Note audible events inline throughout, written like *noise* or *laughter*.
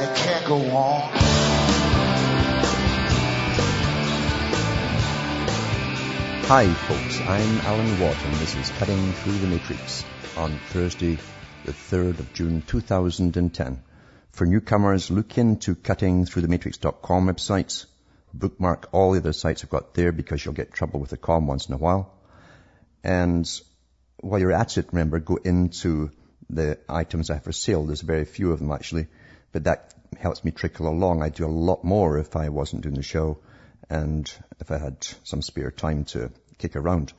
and it can't go on. Hi, folks. I'm Alan Watt, and this is Cutting Through the Matrix on Thursday, the 3rd of June 2010. For newcomers, look into cuttingthroughthematrix.com websites. Bookmark all the other sites I've got there because you'll get trouble with the com once in a while. And while you're at it, remember, go into the items I have for sale. There's very few of them actually, but that helps me trickle along. I'd do a lot more if I wasn't doing the show and if I had some spare time to kick around.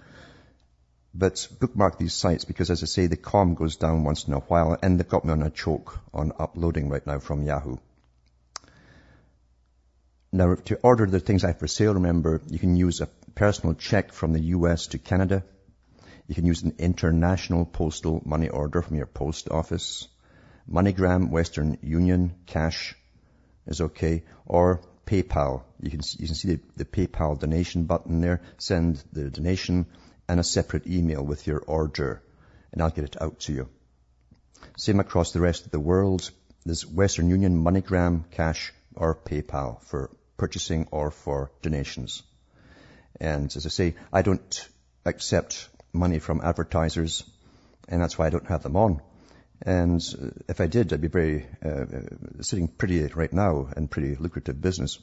But bookmark these sites because as I say, the com goes down once in a while and they've got me on a choke on uploading right now from Yahoo. Now to order the things I have for sale, remember, you can use a personal check from the US to Canada. You can use an international postal money order from your post office. MoneyGram, Western Union, cash is okay. Or PayPal. You can, you can see the, the PayPal donation button there. Send the donation and a separate email with your order and I'll get it out to you. Same across the rest of the world. There's Western Union, MoneyGram, Cash, or PayPal for purchasing or for donations. And as I say, I don't accept money from advertisers and that's why I don't have them on. And if I did, I'd be very, uh, sitting pretty right now in pretty lucrative business.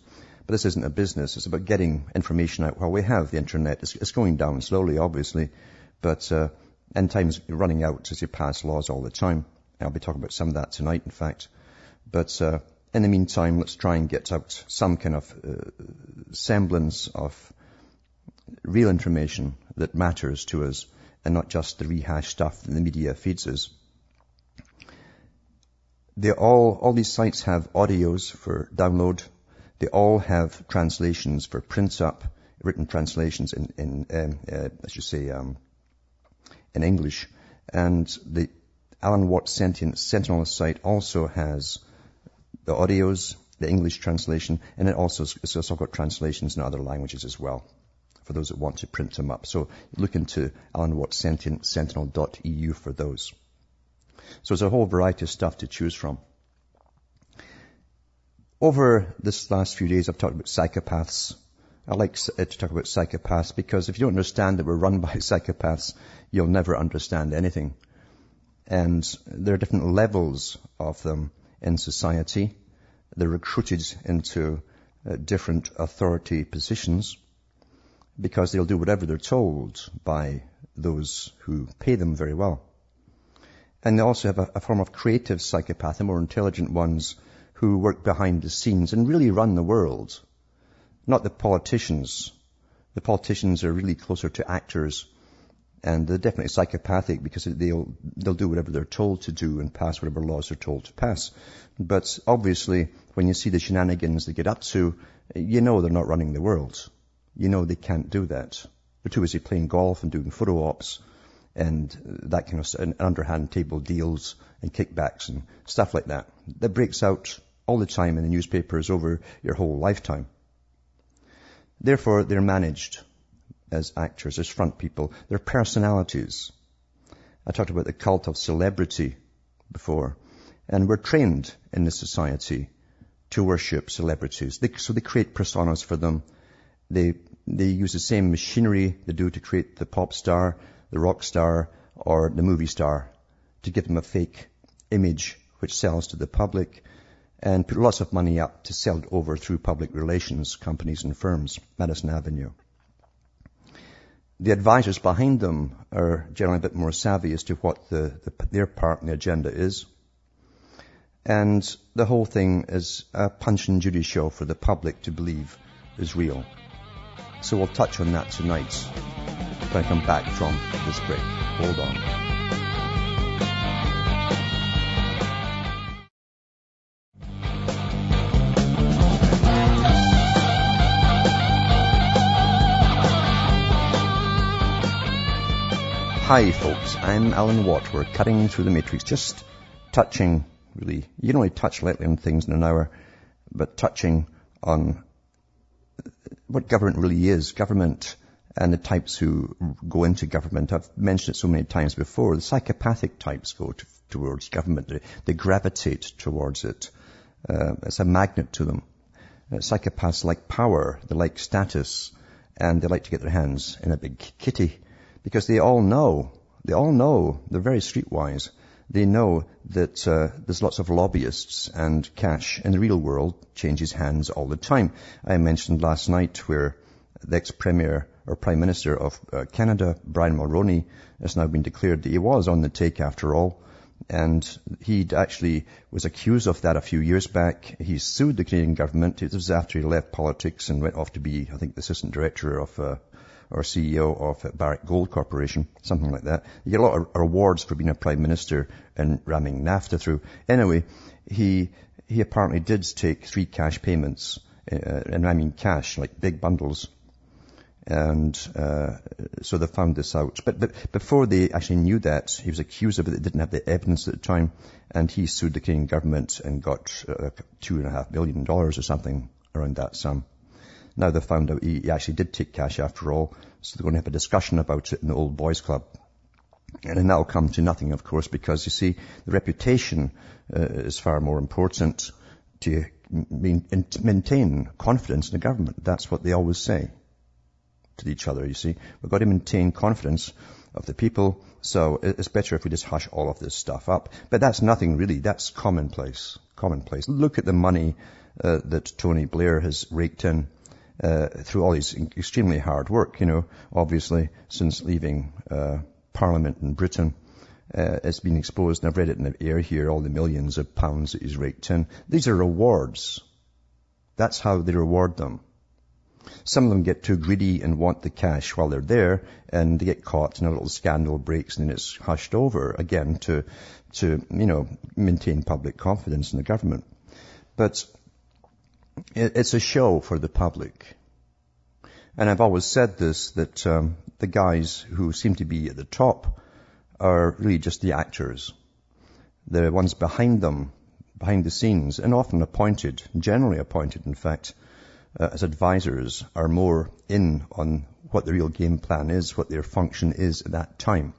But this isn't a business. It's about getting information out. while we have the internet. It's, it's going down slowly, obviously, but, uh, and time's running out as you pass laws all the time. I'll be talking about some of that tonight, in fact. But, uh, in the meantime, let's try and get out some kind of uh, semblance of real information that matters to us and not just the rehashed stuff that the media feeds us. They all, all these sites have audios for download. They all have translations for print up, written translations in, in um, uh, say, um, in English. And the Alan Watts Sentient Sentinel site also has the audios, the English translation, and it also, it's also got translations in other languages as well for those that want to print them up. So look into Alan Watts Sentient Sentinel.eu for those. So there's a whole variety of stuff to choose from. Over this last few days, I've talked about psychopaths. I like to talk about psychopaths because if you don't understand that we're run *laughs* by psychopaths, you'll never understand anything. And there are different levels of them in society. They're recruited into uh, different authority positions because they'll do whatever they're told by those who pay them very well. And they also have a, a form of creative psychopath, the more intelligent ones who work behind the scenes and really run the world. Not the politicians. The politicians are really closer to actors and they're definitely psychopathic because they'll, they'll do whatever they're told to do and pass whatever laws they're told to pass. But obviously, when you see the shenanigans they get up to, you know they're not running the world. You know they can't do that. They're too busy playing golf and doing photo ops and that kind of and underhand table deals and kickbacks and stuff like that. That breaks out all the time in the newspapers over your whole lifetime. Therefore, they're managed as actors, as front people. They're personalities. I talked about the cult of celebrity before. And we're trained in this society to worship celebrities. They, so they create personas for them. They, they use the same machinery they do to create the pop star, the rock star, or the movie star to give them a fake image which sells to the public and put lots of money up to sell it over through public relations companies and firms, Madison Avenue. The advisors behind them are generally a bit more savvy as to what the, the, their part in the agenda is. And the whole thing is a punch and judy show for the public to believe is real. So we'll touch on that tonight when I come back from this break. Hold on. Hi, folks. I'm Alan Watt. We're cutting through the matrix, just touching, really. You can only touch lightly on things in an hour, but touching on what government really is. Government and the types who go into government. I've mentioned it so many times before. The psychopathic types go to, towards government. They, they, gravitate towards it. Uh, it's a magnet to them. Uh, psychopaths like power, they like status, and they like to get their hands in a big kitty because they all know, they all know, they're very streetwise. They know that uh, there's lots of lobbyists and cash in the real world changes hands all the time. I mentioned last night where the ex-premier or prime minister of uh, Canada, Brian Mulroney, has now been declared that he was on the take after all. And he actually was accused of that a few years back. He sued the Canadian government. It was after he left politics and went off to be, I think, the assistant director of, uh, or CEO of Barrick Gold Corporation, something like that. You get a lot of awards for being a prime minister and ramming NAFTA through. Anyway, he, he apparently did take three cash payments, uh, and I mean cash, like big bundles, and uh, so they found this out. But, but before they actually knew that, he was accused of it. They didn't have the evidence at the time, and he sued the Canadian government and got uh, two and a half billion dollars or something around that sum. Now they found out he he actually did take cash after all, so they're going to have a discussion about it in the old boys club. And then that'll come to nothing, of course, because you see, the reputation uh, is far more important to maintain confidence in the government. That's what they always say to each other, you see. We've got to maintain confidence of the people, so it's better if we just hush all of this stuff up. But that's nothing really, that's commonplace, commonplace. Look at the money uh, that Tony Blair has raked in uh, through all his extremely hard work, you know, obviously since leaving uh, Parliament in Britain. Uh, it's been exposed, and I've read it in the air here, all the millions of pounds that he's raked in. These are rewards. That's how they reward them. Some of them get too greedy and want the cash while they're there, and they get caught, and a little scandal breaks, and then it's hushed over again to, to you know, maintain public confidence in the government. But it's a show for the public. And I've always said this, that um, the guys who seem to be at the top are really just the actors. The ones behind them, behind the scenes, and often appointed, generally appointed in fact, uh, as advisors are more in on what the real game plan is, what their function is at that time.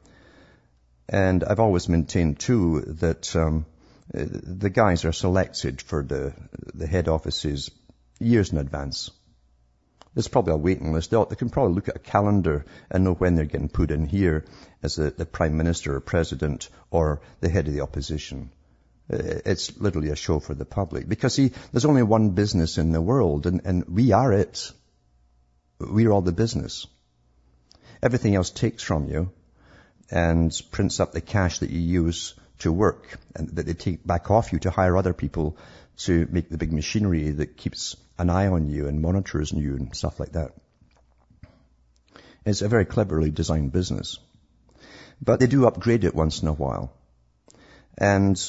And I've always maintained too that um, uh, the guys are selected for the the head offices years in advance. There's probably a waiting list. They can probably look at a calendar and know when they're getting put in here as the, the prime minister or president or the head of the opposition. Uh, it's literally a show for the public because see, there's only one business in the world and, and we are it. We're all the business. Everything else takes from you and prints up the cash that you use to work and that they take back off you to hire other people to make the big machinery that keeps an eye on you and monitors you and stuff like that. It's a very cleverly designed business. But they do upgrade it once in a while. And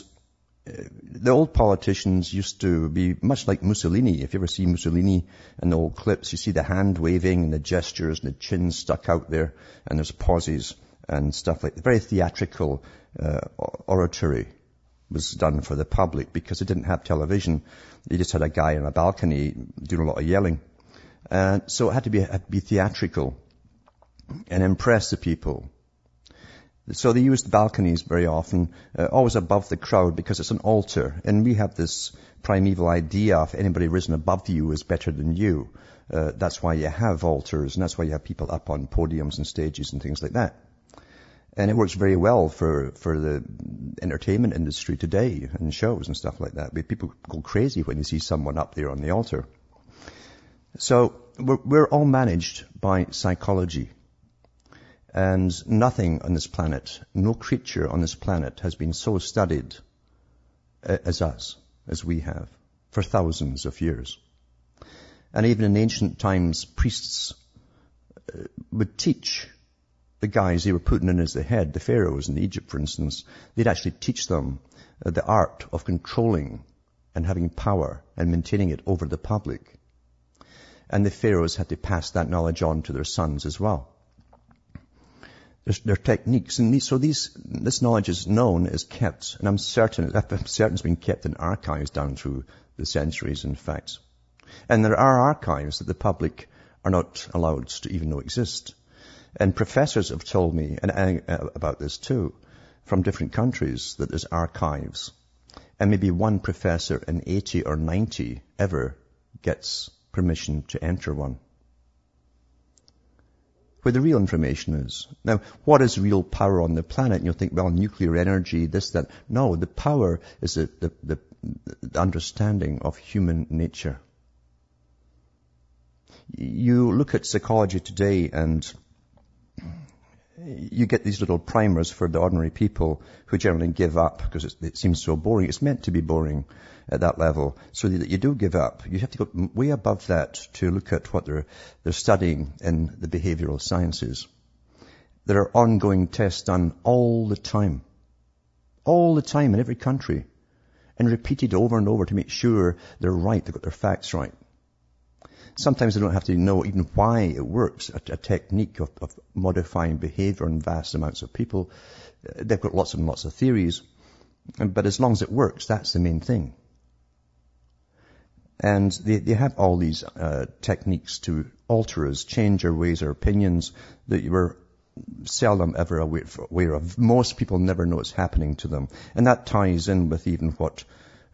the old politicians used to be much like Mussolini. If you ever see Mussolini in the old clips, you see the hand waving and the gestures and the chin stuck out there and there's pauses and stuff like that. Very theatrical uh, oratory was done for the public because it didn't have television. You just had a guy on a balcony doing a lot of yelling. And so it had to be, had to be theatrical and impress the people. So they used balconies very often, uh, always above the crowd because it's an altar. And we have this primeval idea of anybody risen above you is better than you. Uh, that's why you have altars and that's why you have people up on podiums and stages and things like that. And it works very well for, for the entertainment industry today and shows and stuff like that. People go crazy when they see someone up there on the altar. So we're, we're all managed by psychology. And nothing on this planet, no creature on this planet has been so studied as us, as we have, for thousands of years. And even in ancient times, priests uh, would teach the guys they were putting in as the head, the pharaohs in Egypt, for instance, they'd actually teach them uh, the art of controlling and having power and maintaining it over the public. And the pharaohs had to pass that knowledge on to their sons as well. Are techniques, and so these, this knowledge is known, is kept, and I'm certain, I'm certain it's been kept in archives down through the centuries, in fact. And there are archives that the public are not allowed to even know exist. And professors have told me and, uh, about this too, from different countries, that there's archives. And maybe one professor in 80 or 90 ever gets permission to enter one where the real information is. Now, what is real power on the planet? And you'll think, well, nuclear energy, this, that. No, the power is the, the, the, the understanding of human nature. You look at psychology today and you get these little primers for the ordinary people who generally give up because it seems so boring. It's meant to be boring at that level so that you do give up. You have to go way above that to look at what they're, they're studying in the behavioral sciences. There are ongoing tests done all the time. All the time in every country. And repeated over and over to make sure they're right, they've got their facts right. Sometimes they don't have to know even why it works, a, a technique of, of, modifying behavior in vast amounts of people. They've got lots and lots of theories. But as long as it works, that's the main thing. And they, they have all these uh, techniques to alter us, change our ways, our opinions that you were seldom ever aware of. Most people never know it's happening to them. And that ties in with even what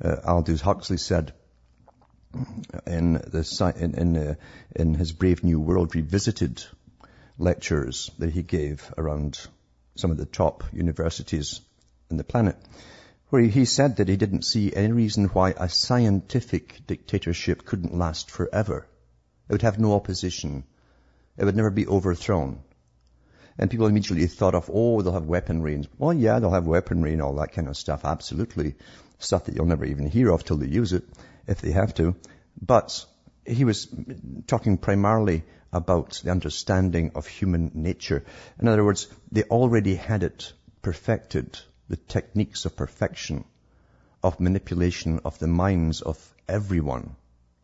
uh, Aldous Huxley said in, the, in, in, uh, in his Brave New World Revisited lectures that he gave around some of the top universities in the planet where he said that he didn't see any reason why a scientific dictatorship couldn't last forever. It would have no opposition. It would never be overthrown. And people immediately thought of, oh, they'll have weaponry. Well, yeah, they'll have weaponry and all that kind of stuff. Absolutely. Stuff that you'll never even hear of till they use it, if they have to. But he was talking primarily about the understanding of human nature. In other words, they already had it perfected the techniques of perfection, of manipulation of the minds of everyone,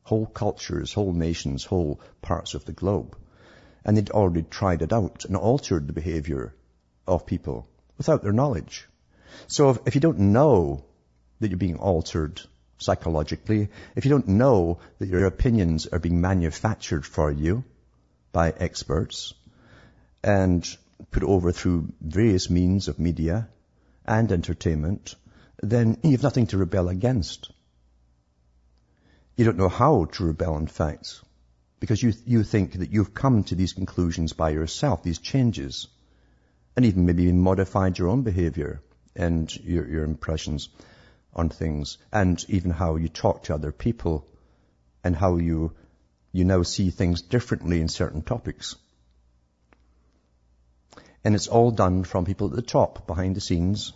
whole cultures, whole nations, whole parts of the globe. And they'd already tried it out and altered the behavior of people without their knowledge. So if, if you don't know that you're being altered psychologically, if you don't know that your opinions are being manufactured for you by experts and put over through various means of media, and entertainment, then you have nothing to rebel against. You don't know how to rebel, in fact, because you, you think that you've come to these conclusions by yourself, these changes, and even maybe modified your own behavior and your, your impressions on things, and even how you talk to other people, and how you, you now see things differently in certain topics. And it's all done from people at the top, behind the scenes,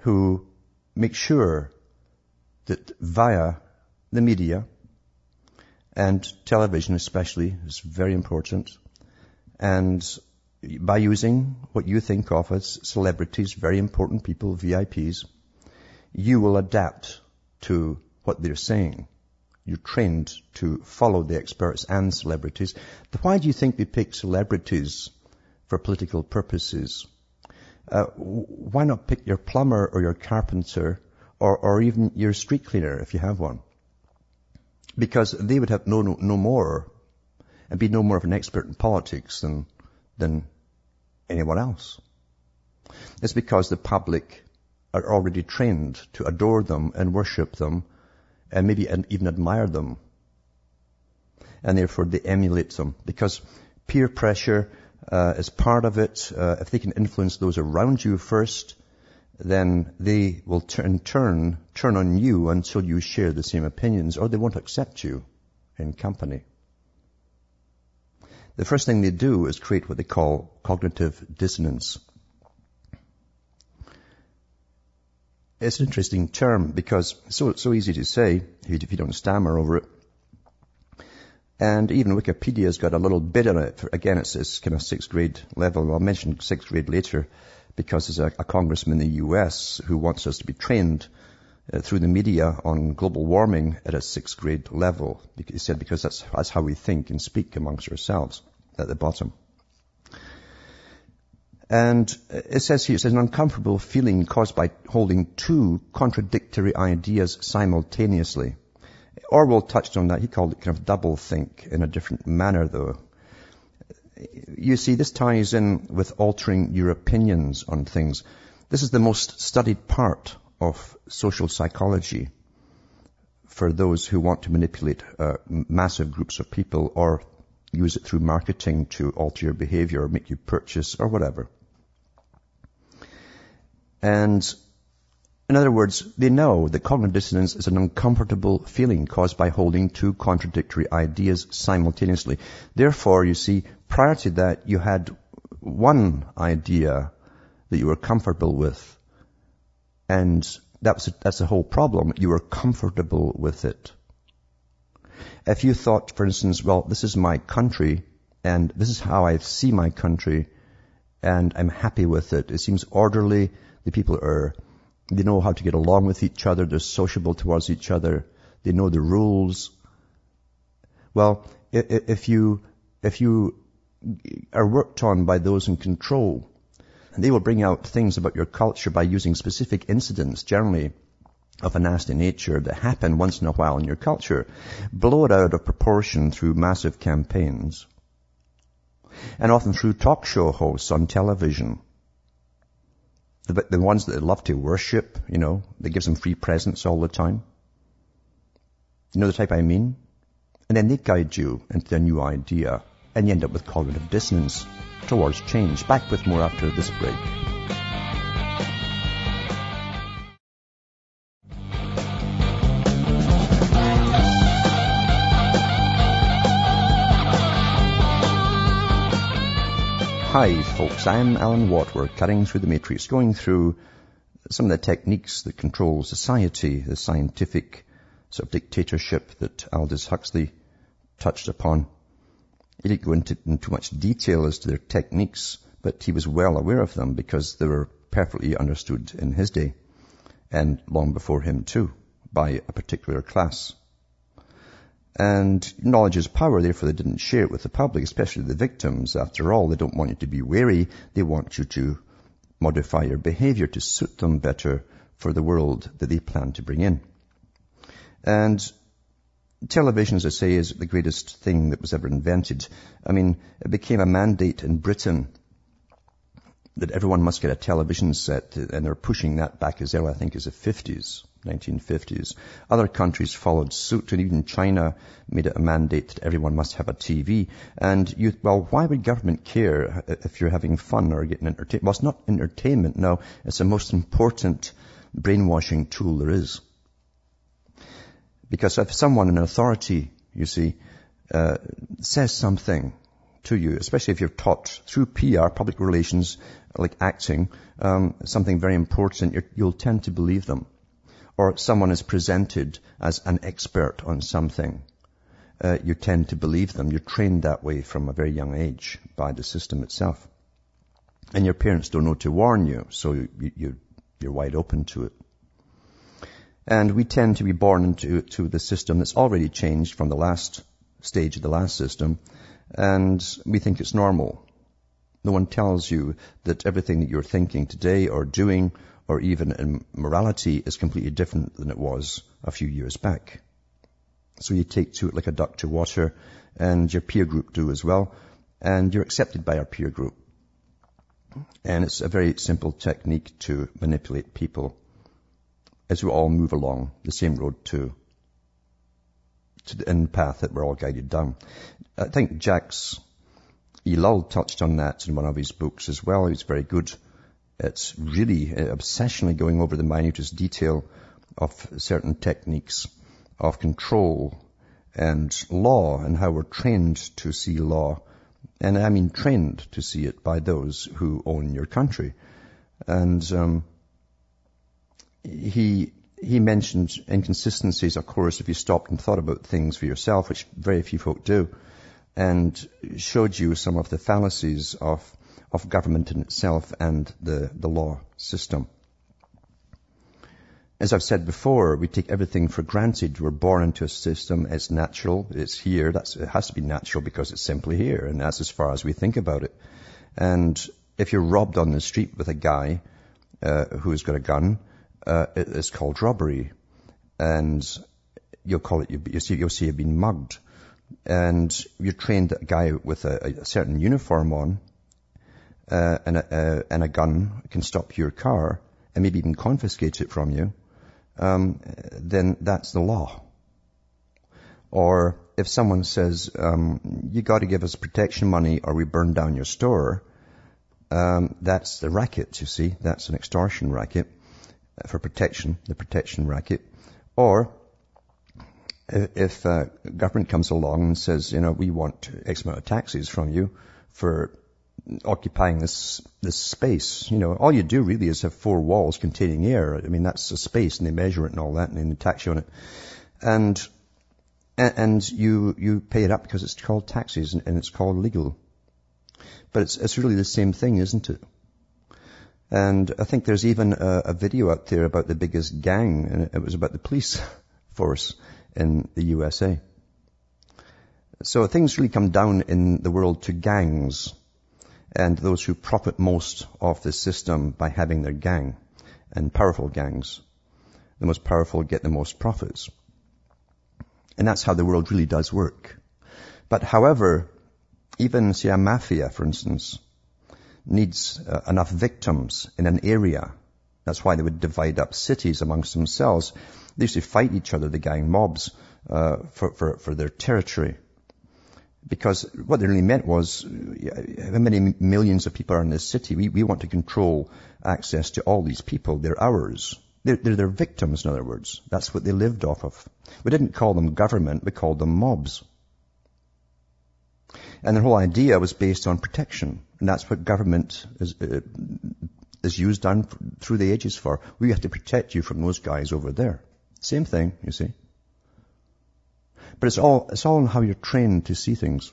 who make sure that via the media and television especially is very important, and by using what you think of as celebrities, very important people, VIPs, you will adapt to what they're saying. You're trained to follow the experts and celebrities. Why do you think they pick celebrities for political purposes. Uh, why not pick your plumber or your carpenter or, or even your street cleaner if you have one? Because they would have no, no, no more and be no more of an expert in politics than, than anyone else. It's because the public are already trained to adore them and worship them and maybe even admire them. And therefore they emulate them because peer pressure uh, as part of it, uh, if they can influence those around you first, then they will turn, turn, turn on you until you share the same opinions or they won't accept you in company. The first thing they do is create what they call cognitive dissonance. It's an interesting term because it's so, so easy to say if you don't stammer over it. And even Wikipedia's got a little bit on it. Again, it's this kind of sixth grade level. I'll mention sixth grade later because there's a, a congressman in the US who wants us to be trained uh, through the media on global warming at a sixth grade level. He said because that's, that's how we think and speak amongst ourselves at the bottom. And it says here, it says an uncomfortable feeling caused by holding two contradictory ideas simultaneously. Orwell touched on that. He called it kind of double think in a different manner though. You see, this ties in with altering your opinions on things. This is the most studied part of social psychology for those who want to manipulate uh, massive groups of people or use it through marketing to alter your behavior or make you purchase or whatever. And in other words, they know that cognitive dissonance is an uncomfortable feeling caused by holding two contradictory ideas simultaneously. Therefore, you see, prior to that, you had one idea that you were comfortable with, and that was, that's the whole problem. You were comfortable with it. If you thought, for instance, well, this is my country, and this is how I see my country, and I'm happy with it. It seems orderly. The people are they know how to get along with each other. They're sociable towards each other. They know the rules. Well, if you, if you are worked on by those in control, they will bring out things about your culture by using specific incidents, generally of a nasty nature that happen once in a while in your culture, blow it out of proportion through massive campaigns, and often through talk show hosts on television the, the ones that love to worship, you know, that gives them free presents all the time. You know the type I mean? And then they guide you into a new idea and you end up with cognitive dissonance towards change. Back with more after this break. Hi folks, I'm Alan Watt. We're cutting through the matrix, going through some of the techniques that control society, the scientific sort of dictatorship that Aldous Huxley touched upon. He didn't go into in too much detail as to their techniques, but he was well aware of them because they were perfectly understood in his day and long before him too by a particular class. And knowledge is power, therefore they didn't share it with the public, especially the victims. After all, they don't want you to be wary. They want you to modify your behavior to suit them better for the world that they plan to bring in. And television, as I say, is the greatest thing that was ever invented. I mean, it became a mandate in Britain that everyone must get a television set, and they're pushing that back as early, I think, as the 50s. 1950s. Other countries followed suit, and even China made it a mandate that everyone must have a TV. And you, well, why would government care if you're having fun or getting entertainment? Well, it's not entertainment, no. It's the most important brainwashing tool there is. Because if someone in authority, you see, uh, says something to you, especially if you're taught through PR, public relations, like acting, um, something very important, you'll tend to believe them or someone is presented as an expert on something, uh, you tend to believe them. You're trained that way from a very young age by the system itself. And your parents don't know to warn you, so you, you're wide open to it. And we tend to be born into to the system that's already changed from the last stage of the last system, and we think it's normal. No one tells you that everything that you're thinking today or doing or even in morality is completely different than it was a few years back. So you take to it like a duck to water and your peer group do as well and you're accepted by our peer group. And it's a very simple technique to manipulate people as we all move along the same road to, to the end path that we're all guided down. I think Jacques Ellul touched on that in one of his books as well. He's very good it's really obsessionally going over the minutest detail of certain techniques of control and law and how we're trained to see law. And I mean trained to see it by those who own your country. And um, he he mentioned inconsistencies, of course, if you stopped and thought about things for yourself, which very few folk do, and showed you some of the fallacies of of government in itself and the, the law system. As I've said before, we take everything for granted. We're born into a system. It's natural. It's here. That's, it has to be natural because it's simply here. And that's as far as we think about it. And if you're robbed on the street with a guy uh, who's got a gun, uh, it's called robbery. And you'll call it, you'll see, you'll see you've been mugged. And you're trained that a guy with a, a certain uniform on, uh, and, a, uh, and a gun can stop your car and maybe even confiscate it from you, um, then that's the law. Or if someone says, um, you got to give us protection money or we burn down your store, um, that's the racket, you see. That's an extortion racket for protection, the protection racket. Or if uh, government comes along and says, you know, we want X amount of taxes from you for occupying this this space. You know, all you do really is have four walls containing air. I mean, that's a space, and they measure it and all that, and they tax you on it. And and you you pay it up because it's called taxes and, it's called legal. But it's it's really the same thing, isn't it? And I think there's even a, a video out there about the biggest gang, and it was about the police *laughs* force in the USA. So things really come down in the world to gangs and those who profit most off this system by having their gang and powerful gangs. The most powerful get the most profits. And that's how the world really does work. But however, even say a mafia, for instance, needs uh, enough victims in an area. That's why they would divide up cities amongst themselves. They used to fight each other, the gang mobs, uh, for, for, for their territory. Because what they really meant was, how many millions of people are in this city? We, we want to control access to all these people. They're ours. They're, they're their victims, in other words. That's what they lived off of. We didn't call them government, we called them mobs. And the whole idea was based on protection. And that's what government is, uh, is used down through the ages for. We have to protect you from those guys over there. Same thing, you see. But it's all, it's all in how you're trained to see things.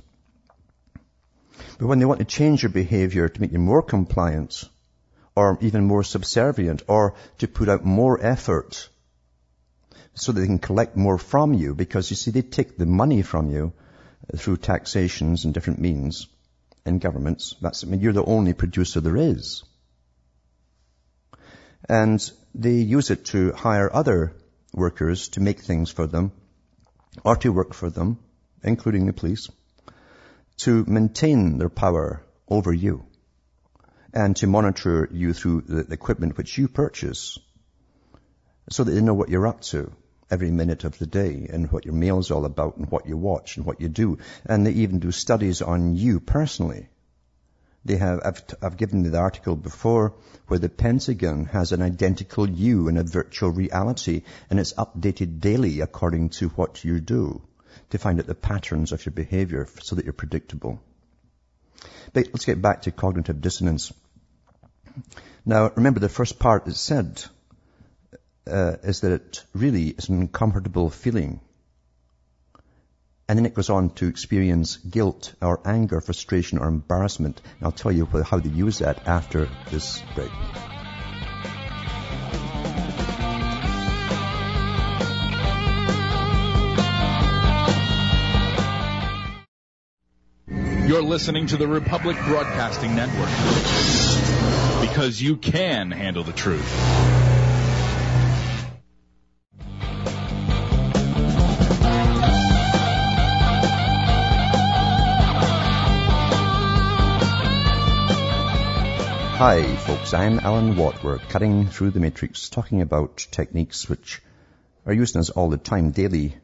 But when they want to change your behavior to make you more compliant, or even more subservient, or to put out more effort, so that they can collect more from you, because you see, they take the money from you through taxations and different means in governments. That's, I mean, you're the only producer there is. And they use it to hire other workers to make things for them or to work for them, including the police, to maintain their power over you and to monitor you through the equipment which you purchase so that they know what you're up to every minute of the day and what your mail's all about and what you watch and what you do. And they even do studies on you personally. They have, I've, I've given the article before where the Pentagon has an identical you in a virtual reality and it's updated daily according to what you do to find out the patterns of your behavior so that you're predictable. But let's get back to cognitive dissonance. Now, remember the first part is said uh, is that it really is an uncomfortable feeling and then it goes on to experience guilt or anger, frustration or embarrassment. And I'll tell you how to use that after this break. You're listening to the Republic Broadcasting Network because you can handle the truth. Hi folks, I'm Alan Watt. We're cutting through the matrix talking about techniques which are used in us all the time, daily.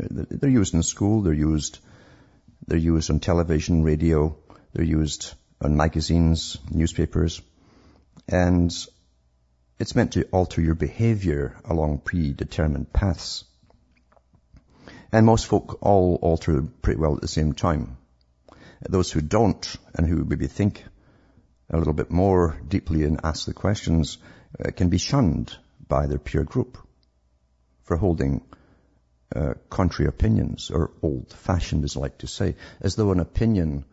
Uh, they're used in school, they're used, they're used on television, radio, they're used on magazines, newspapers, and it's meant to alter your behavior along predetermined paths. And most folk all alter pretty well at the same time. Those who don't and who maybe think a little bit more deeply and ask the questions uh, can be shunned by their peer group for holding uh, contrary opinions or old-fashioned, as I like to say, as though an opinion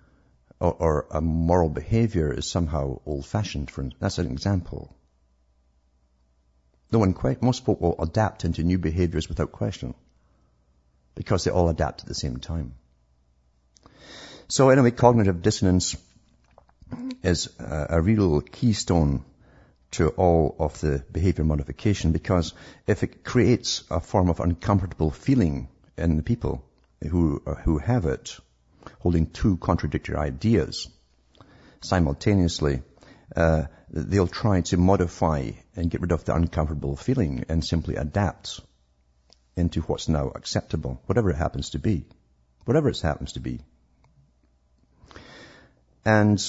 or, or a moral behavior is somehow old-fashioned. For that's an example. No one, quite most folk will adapt into new behaviors without question because they all adapt at the same time. So anyway, cognitive dissonance is a, real keystone to all of the behavior modification because if it creates a form of uncomfortable feeling in the people who, who have it, holding two contradictory ideas simultaneously, uh, they'll try to modify and get rid of the uncomfortable feeling and simply adapt into what's now acceptable, whatever it happens to be. Whatever it happens to be. And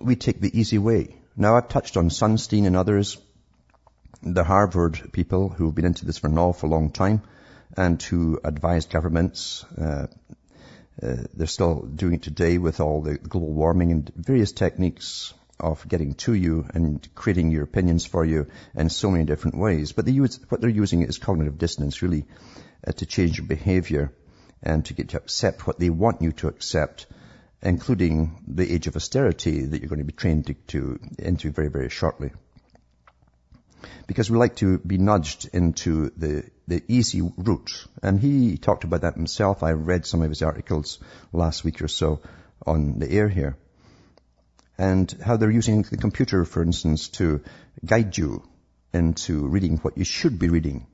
we take the easy way. Now I've touched on Sunstein and others, the Harvard people who've been into this for an awful long time and who advise governments. Uh, uh, they're still doing it today with all the global warming and various techniques of getting to you and creating your opinions for you in so many different ways. But they use, what they're using is cognitive dissonance really uh, to change your behavior and to get to accept what they want you to accept, including the age of austerity that you're going to be trained to, to into very, very shortly. Because we like to be nudged into the, the easy route. And he talked about that himself. I read some of his articles last week or so on the air here and how they're using the computer, for instance, to guide you into reading what you should be reading.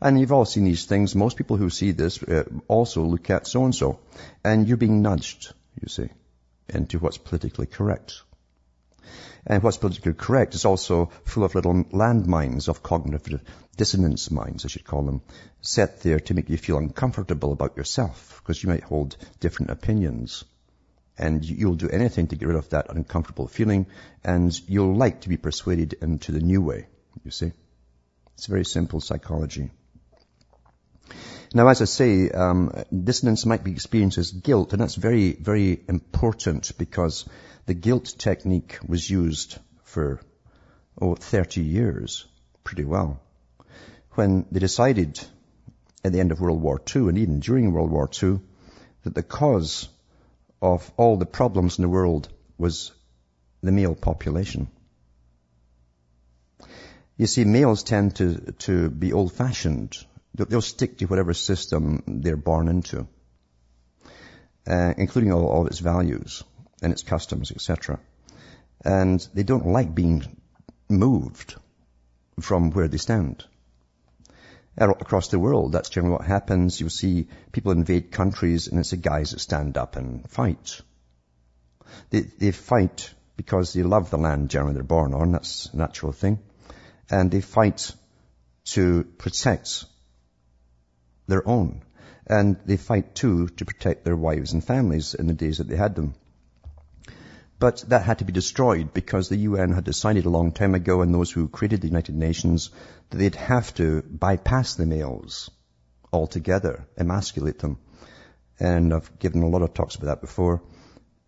And you've all seen these things. Most people who see this uh, also look at so-and-so. And you're being nudged, you see, into what's politically correct. And what's politically correct is also full of little landmines of cognitive dissonance minds, I should call them, set there to make you feel uncomfortable about yourself, because you might hold different opinions and you'll do anything to get rid of that uncomfortable feeling, and you'll like to be persuaded into the new way, you see. It's very simple psychology. Now, as I say, um, dissonance might be experienced as guilt, and that's very, very important because the guilt technique was used for, oh, 30 years pretty well. When they decided at the end of World War II and even during World War II that the cause of all the problems in the world was the male population. You see, males tend to, to be old-fashioned. They'll stick to whatever system they're born into, uh, including all, all its values and its customs, etc. And they don't like being moved from where they stand across the world. That's generally what happens. You'll see people invade countries and it's the guys that stand up and fight. They, they fight because they love the land generally they're born on. That's a natural thing. And they fight to protect their own. And they fight too to protect their wives and families in the days that they had them. But that had to be destroyed because the UN had decided a long time ago and those who created the United Nations that they'd have to bypass the males altogether, emasculate them. And I've given a lot of talks about that before,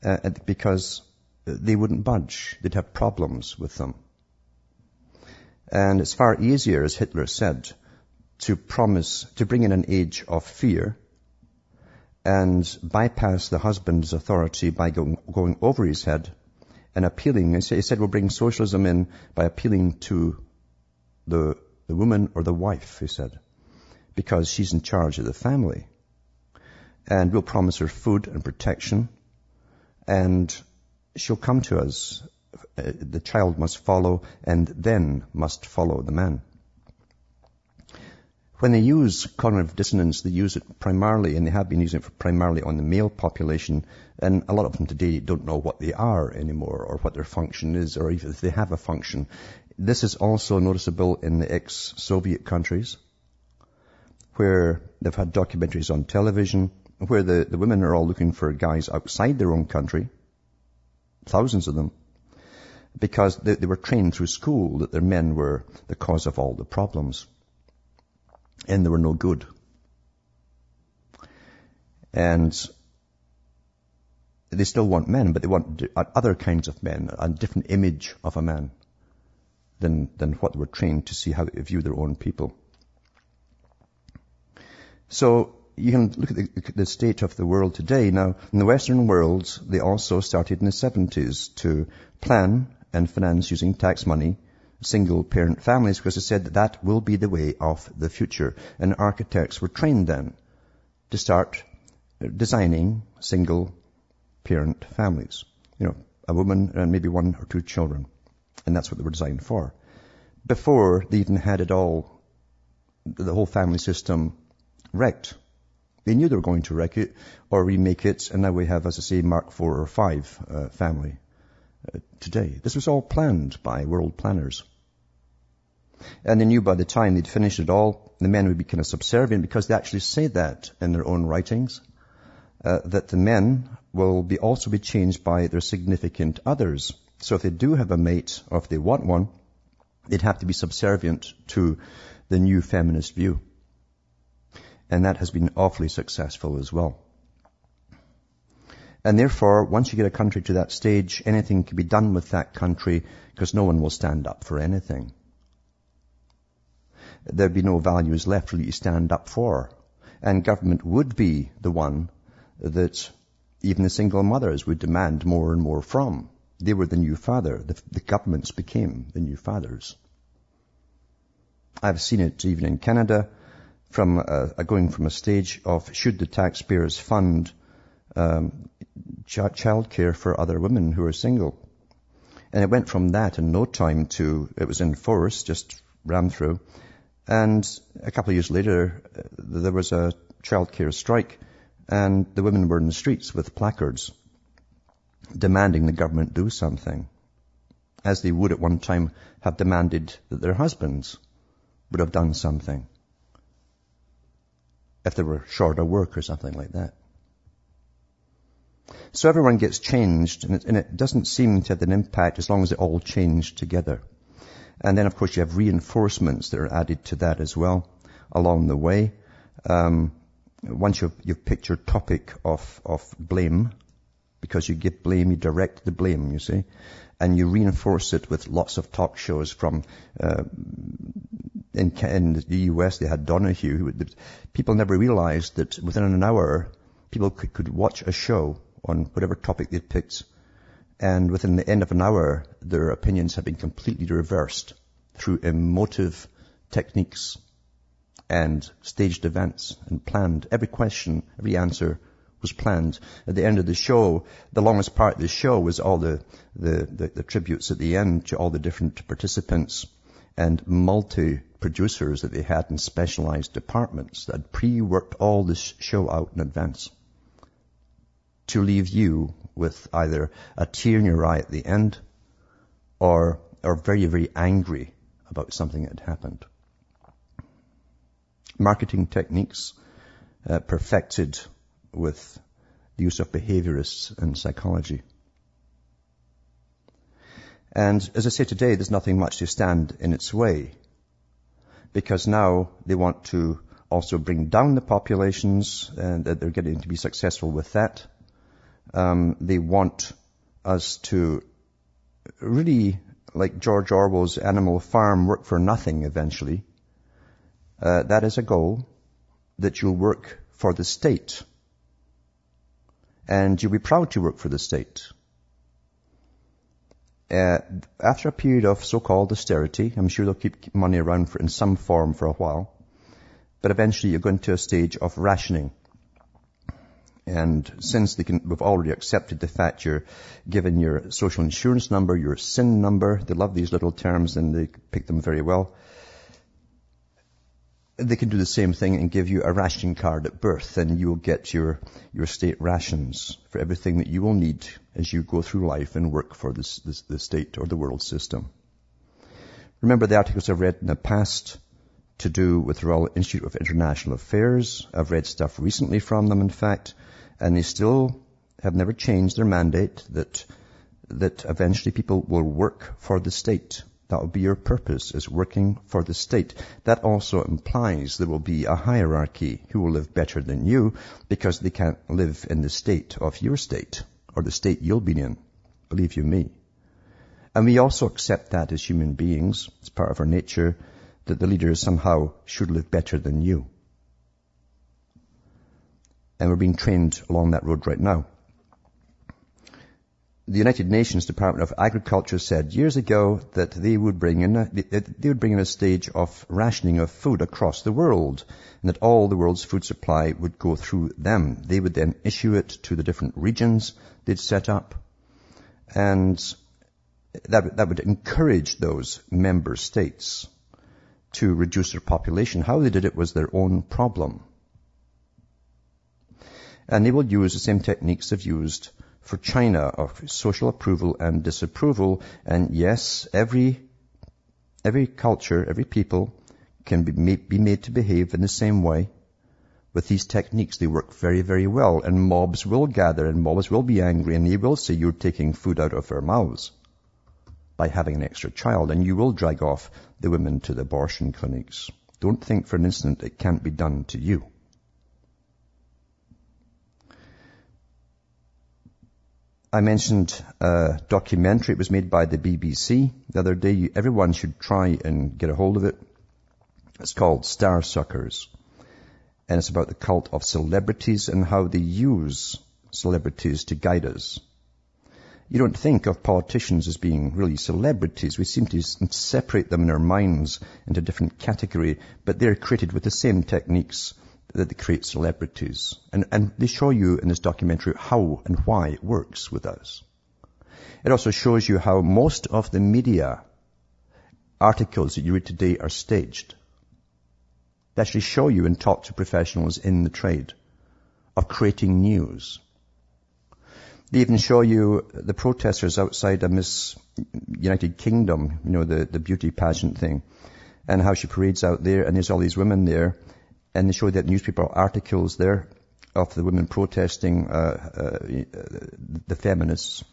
uh, because they wouldn't budge. They'd have problems with them. And it's far easier, as Hitler said, to promise, to bring in an age of fear and bypass the husband's authority by going, going over his head and appealing. He said we'll bring socialism in by appealing to the, the woman or the wife, he said, because she's in charge of the family. And we'll promise her food and protection and she'll come to us. Uh, the child must follow and then must follow the man. When they use cognitive dissonance, they use it primarily, and they have been using it primarily on the male population, and a lot of them today don't know what they are anymore, or what their function is, or even if they have a function. This is also noticeable in the ex-Soviet countries, where they've had documentaries on television, where the, the women are all looking for guys outside their own country, thousands of them, because they, they were trained through school that their men were the cause of all the problems and they were no good. And they still want men, but they want uh, other kinds of men, a different image of a man than, than what they were trained to see how they view their own people. So you can look at the, the, state of the world today. Now, in the Western world, they also started in the 70s to plan and finance using tax money single parent families because they said that that will be the way of the future. And architects were trained then to start designing single parent families. You know, a woman and maybe one or two children. And that's what they were designed for. Before they even had it all, the whole family system wrecked. They knew they were going to wreck it or remake it, and now we have, as I say, Mark 4 or 5 uh, family uh, today. This was all planned by world planners. And they knew by the time they'd finished it all, the men would be kind of subservient because they actually say that in their own writings, uh, that the men will be also be changed by their significant others. So if they do have a mate or if they want one, they'd have to be subservient to the new feminist view. And that has been awfully successful as well. And therefore, once you get a country to that stage, anything can be done with that country because no one will stand up for anything. There'd be no values left really to stand up for. And government would be the one that even the single mothers would demand more and more from. They were the new father. The, the governments became the new fathers. I've seen it even in Canada from a, going from a stage of should the taxpayers fund um, ch- child care for other women who are single. And it went from that in no time to it was in force, just ran through. And a couple of years later, there was a child care strike and the women were in the streets with placards demanding the government do something, as they would at one time have demanded that their husbands would have done something if they were short of work or something like that. So everyone gets changed, and it, and it, doesn't seem to have an impact as long as it all changed together. And then, of course, you have reinforcements that are added to that as well along the way. Um, once you've, you've picked your topic of, of blame, because you give blame, you direct the blame, you see, and you reinforce it with lots of talk shows from, uh, in, in, the US they had Donahue, people never realized that within an hour, people could, could watch a show on whatever topic they'd picked, and within the end of an hour, their opinions have been completely reversed through emotive techniques and staged events and planned. Every question, every answer was planned. At the end of the show, the longest part of the show was all the, the, the, the tributes at the end to all the different participants and multi-producers that they had in specialized departments that pre-worked all this show out in advance to leave you with either a tear in your eye at the end or, or very, very angry about something that had happened marketing techniques uh, perfected with the use of behaviorists and psychology. And as I say today, there's nothing much to stand in its way because now they want to also bring down the populations and that they're getting to be successful with that. Um, they want us to really, like George Orwell's Animal Farm, work for nothing eventually uh, that is a goal that you'll work for the state. And you'll be proud to work for the state. Uh, after a period of so-called austerity, I'm sure they'll keep money around for, in some form for a while, but eventually you're going to a stage of rationing. And since they can, we've already accepted the fact you're given your social insurance number, your SIN number, they love these little terms and they pick them very well they can do the same thing and give you a ration card at birth and you will get your, your state rations for everything that you will need as you go through life and work for this, this, the state or the world system. Remember the articles I've read in the past to do with the Royal Institute of International Affairs. I've read stuff recently from them, in fact, and they still have never changed their mandate that, that eventually people will work for the state. That will be your purpose, is working for the state. That also implies there will be a hierarchy who will live better than you because they can't live in the state of your state or the state you'll be in. Believe you me. And we also accept that as human beings. It's part of our nature that the leaders somehow should live better than you. And we're being trained along that road right now the United Nations Department of Agriculture said years ago that they would bring in a, they would bring in a stage of rationing of food across the world, and that all the world's food supply would go through them. They would then issue it to the different regions they'd set up, And that, that would encourage those member states to reduce their population. How they did it was their own problem. And they will use the same techniques they've used for China of social approval and disapproval. And yes, every, every culture, every people can be made, be made to behave in the same way. With these techniques, they work very, very well. And mobs will gather and mobs will be angry and they will say you're taking food out of our mouths by having an extra child. And you will drag off the women to the abortion clinics. Don't think for an instant it can't be done to you. I mentioned a documentary. It was made by the BBC the other day. Everyone should try and get a hold of it. It's called Starsuckers. And it's about the cult of celebrities and how they use celebrities to guide us. You don't think of politicians as being really celebrities. We seem to separate them in our minds into a different category, but they're created with the same techniques that they create celebrities. And, and they show you in this documentary how and why it works with us. It also shows you how most of the media articles that you read today are staged. They actually show you and talk to professionals in the trade of creating news. They even show you the protesters outside a Miss United Kingdom, you know, the, the beauty pageant thing, and how she parades out there, and there's all these women there, and they show that newspaper articles there of the women protesting uh, uh, the feminists.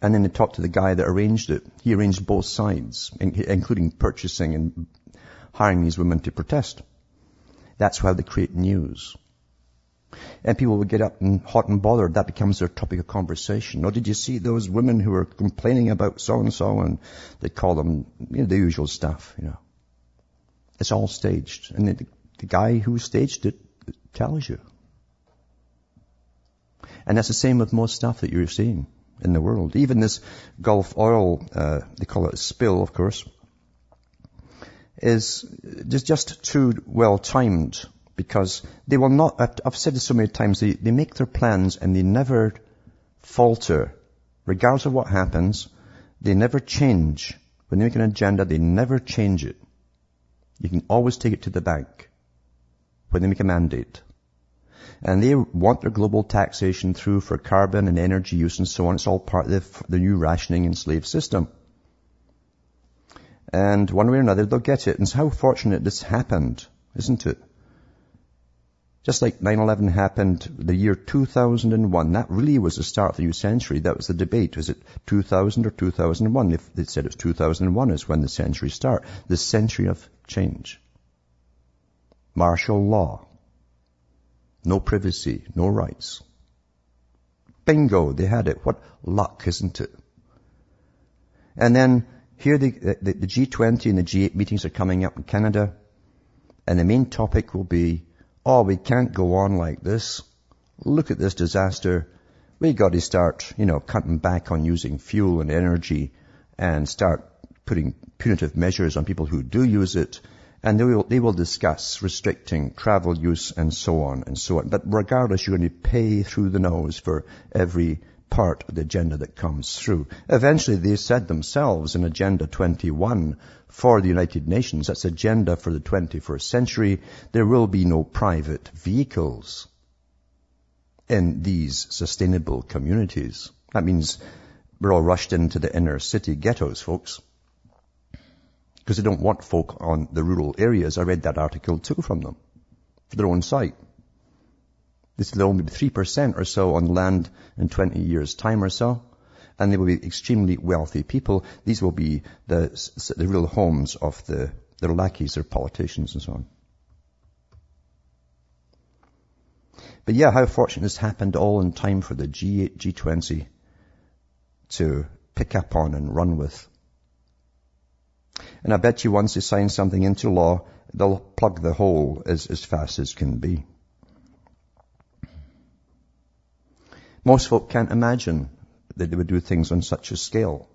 And then they talk to the guy that arranged it. He arranged both sides, including purchasing and hiring these women to protest. That's how they create news. And people would get up and hot and bothered. That becomes their topic of conversation. Or did you see those women who were complaining about so and so? And they call them you know, the usual stuff. You know, it's all staged, and the, the guy who staged it tells you. And that's the same with most stuff that you're seeing in the world. Even this Gulf oil, uh, they call it a spill, of course, is just, just too well timed because they will not, I've said this so many times, they, they make their plans and they never falter. Regardless of what happens, they never change. When they make an agenda, they never change it. You can always take it to the bank when they make a mandate. And they want their global taxation through for carbon and energy use and so on. It's all part of the, the new rationing and slave system. And one way or another, they'll get it. And it's how fortunate this happened, isn't it? Just like 9-11 happened the year 2001, that really was the start of the new century. That was the debate. Was it 2000 or 2001? They, they said it was 2001 is when the century start. The century of change martial law. No privacy, no rights. Bingo, they had it. What luck, isn't it? And then here the, the, the G20 and the G8 meetings are coming up in Canada, and the main topic will be, oh, we can't go on like this. Look at this disaster. We got to start, you know, cutting back on using fuel and energy and start putting punitive measures on people who do use it and they will, they will discuss restricting travel use and so on and so on. But regardless, you're going to pay through the nose for every part of the agenda that comes through. Eventually, they said themselves in Agenda 21 for the United Nations, that's agenda for the 21st century, there will be no private vehicles in these sustainable communities. That means we're all rushed into the inner city ghettos, folks because they don't want folk on the rural areas. I read that article too from them for their own site. This will only be 3% or so on land in 20 years time or so. And they will be extremely wealthy people. These will be the, the real homes of the, their lackeys, their politicians and so on. But yeah, how fortunate this happened all in time for the G8, G20 to pick up on and run with. And I bet you once they sign something into law, they'll plug the hole as, as fast as can be. Most folk can't imagine that they would do things on such a scale.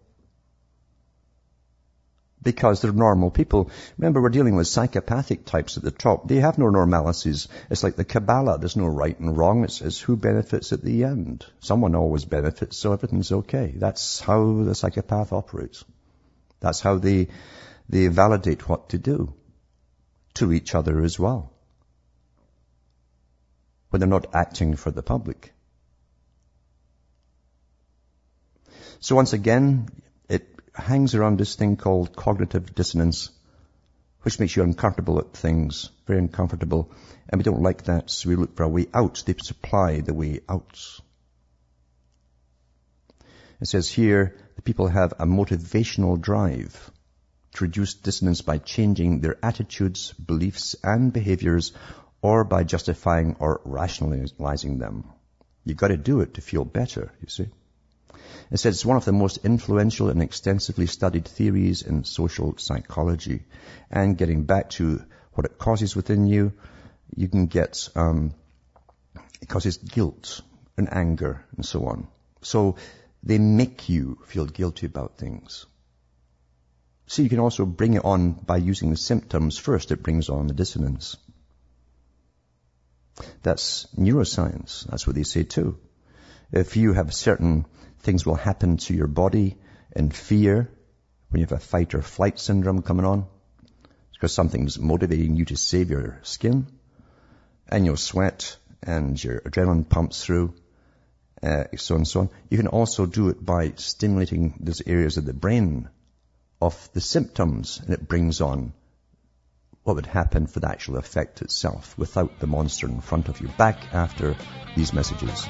because they're normal people. Remember, we're dealing with psychopathic types at the top. They have no normalities. It's like the Kabbalah. There's no right and wrong. It's, who benefits at the end. Someone always benefits, so everything's okay. That's how the psychopath operates. That's how they, they validate what to do to each other as well. When they're not acting for the public. So once again, it hangs around this thing called cognitive dissonance, which makes you uncomfortable at things, very uncomfortable. And we don't like that, so we look for a way out. They supply the way out. It says here, the people have a motivational drive to reduce dissonance by changing their attitudes, beliefs, and behaviors, or by justifying or rationalizing them. You've got to do it to feel better, you see. It says it's one of the most influential and extensively studied theories in social psychology. And getting back to what it causes within you, you can get, um, it causes guilt and anger and so on. So they make you feel guilty about things. So you can also bring it on by using the symptoms first. It brings on the dissonance. That's neuroscience. That's what they say too. If you have certain Things will happen to your body in fear when you have a fight or flight syndrome coming on. It's because something's motivating you to save your skin. And you'll sweat and your adrenaline pumps through, uh, so on and so on. You can also do it by stimulating those areas of the brain of the symptoms and it brings on what would happen for the actual effect itself without the monster in front of you. Back after these messages.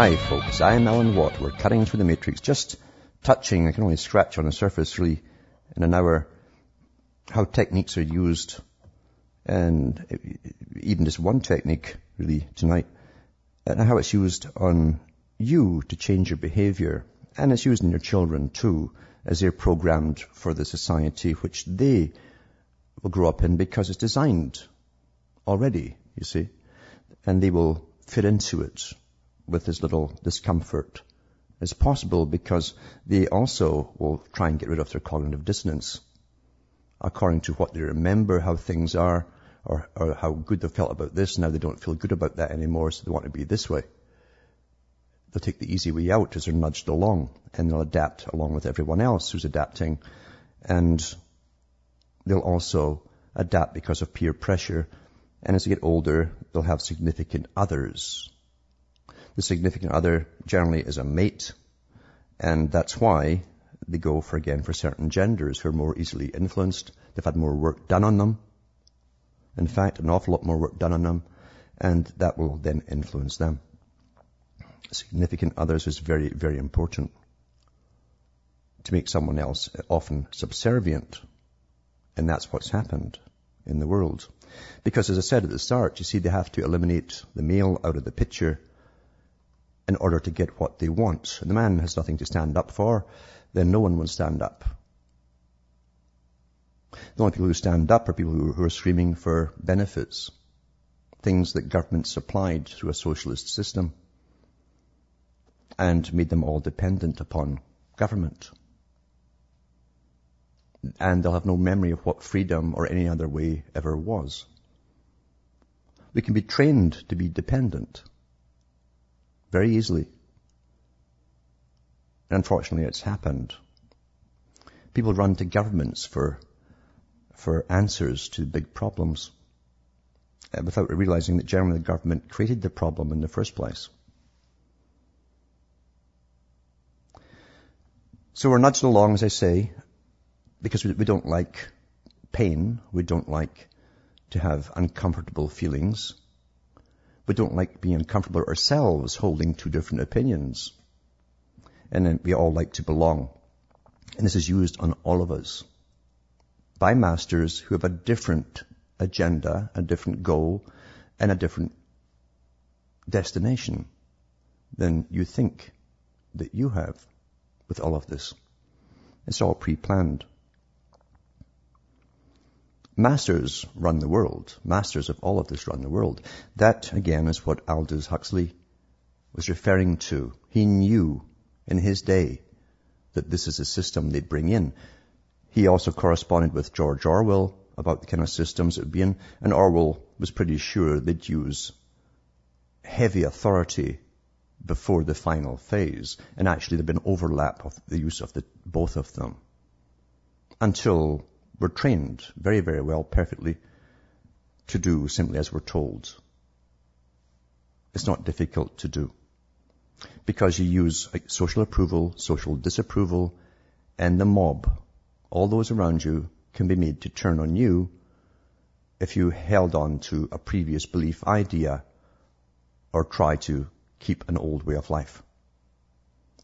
Hi folks, I am Alan Watt. We're cutting through the matrix, just touching, I can only scratch on the surface really in an hour, how techniques are used. And even just one technique really tonight and how it's used on you to change your behavior. And it's used in your children too as they're programmed for the society which they will grow up in because it's designed already, you see, and they will fit into it with as little discomfort as possible because they also will try and get rid of their cognitive dissonance according to what they remember how things are or, or how good they felt about this. Now they don't feel good about that anymore, so they want to be this way. They'll take the easy way out as they're nudged along and they'll adapt along with everyone else who's adapting and they'll also adapt because of peer pressure and as they get older, they'll have significant others the significant other generally is a mate, and that's why they go for again for certain genders who are more easily influenced. They've had more work done on them. In fact, an awful lot more work done on them, and that will then influence them. Significant others is very, very important to make someone else often subservient. And that's what's happened in the world. Because as I said at the start, you see, they have to eliminate the male out of the picture in order to get what they want. And the man has nothing to stand up for, then no one will stand up. The only people who stand up are people who are screaming for benefits, things that government supplied through a socialist system and made them all dependent upon government. And they'll have no memory of what freedom or any other way ever was. We can be trained to be dependent. Very easily. Unfortunately, it's happened. People run to governments for, for answers to big problems uh, without realizing that generally the government created the problem in the first place. So we're nudging along, as I say, because we, we don't like pain. We don't like to have uncomfortable feelings. We don't like being uncomfortable ourselves holding two different opinions. And then we all like to belong. And this is used on all of us by masters who have a different agenda, a different goal, and a different destination than you think that you have with all of this. It's all pre-planned. Masters run the world. Masters of all of this run the world. That, again, is what Aldous Huxley was referring to. He knew in his day that this is a system they'd bring in. He also corresponded with George Orwell about the kind of systems it would be in, and Orwell was pretty sure they'd use heavy authority before the final phase, and actually there'd been overlap of the use of the, both of them until we're trained very, very well, perfectly, to do simply as we're told. It's not difficult to do. Because you use social approval, social disapproval, and the mob. All those around you can be made to turn on you if you held on to a previous belief idea or try to keep an old way of life.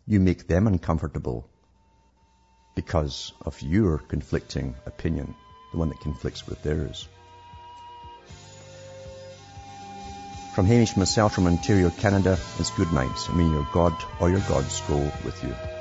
You make them uncomfortable because of your conflicting opinion, the one that conflicts with theirs. From Hamish myself from Ontario, Canada, it's good night. I mean your God or your gods go with you.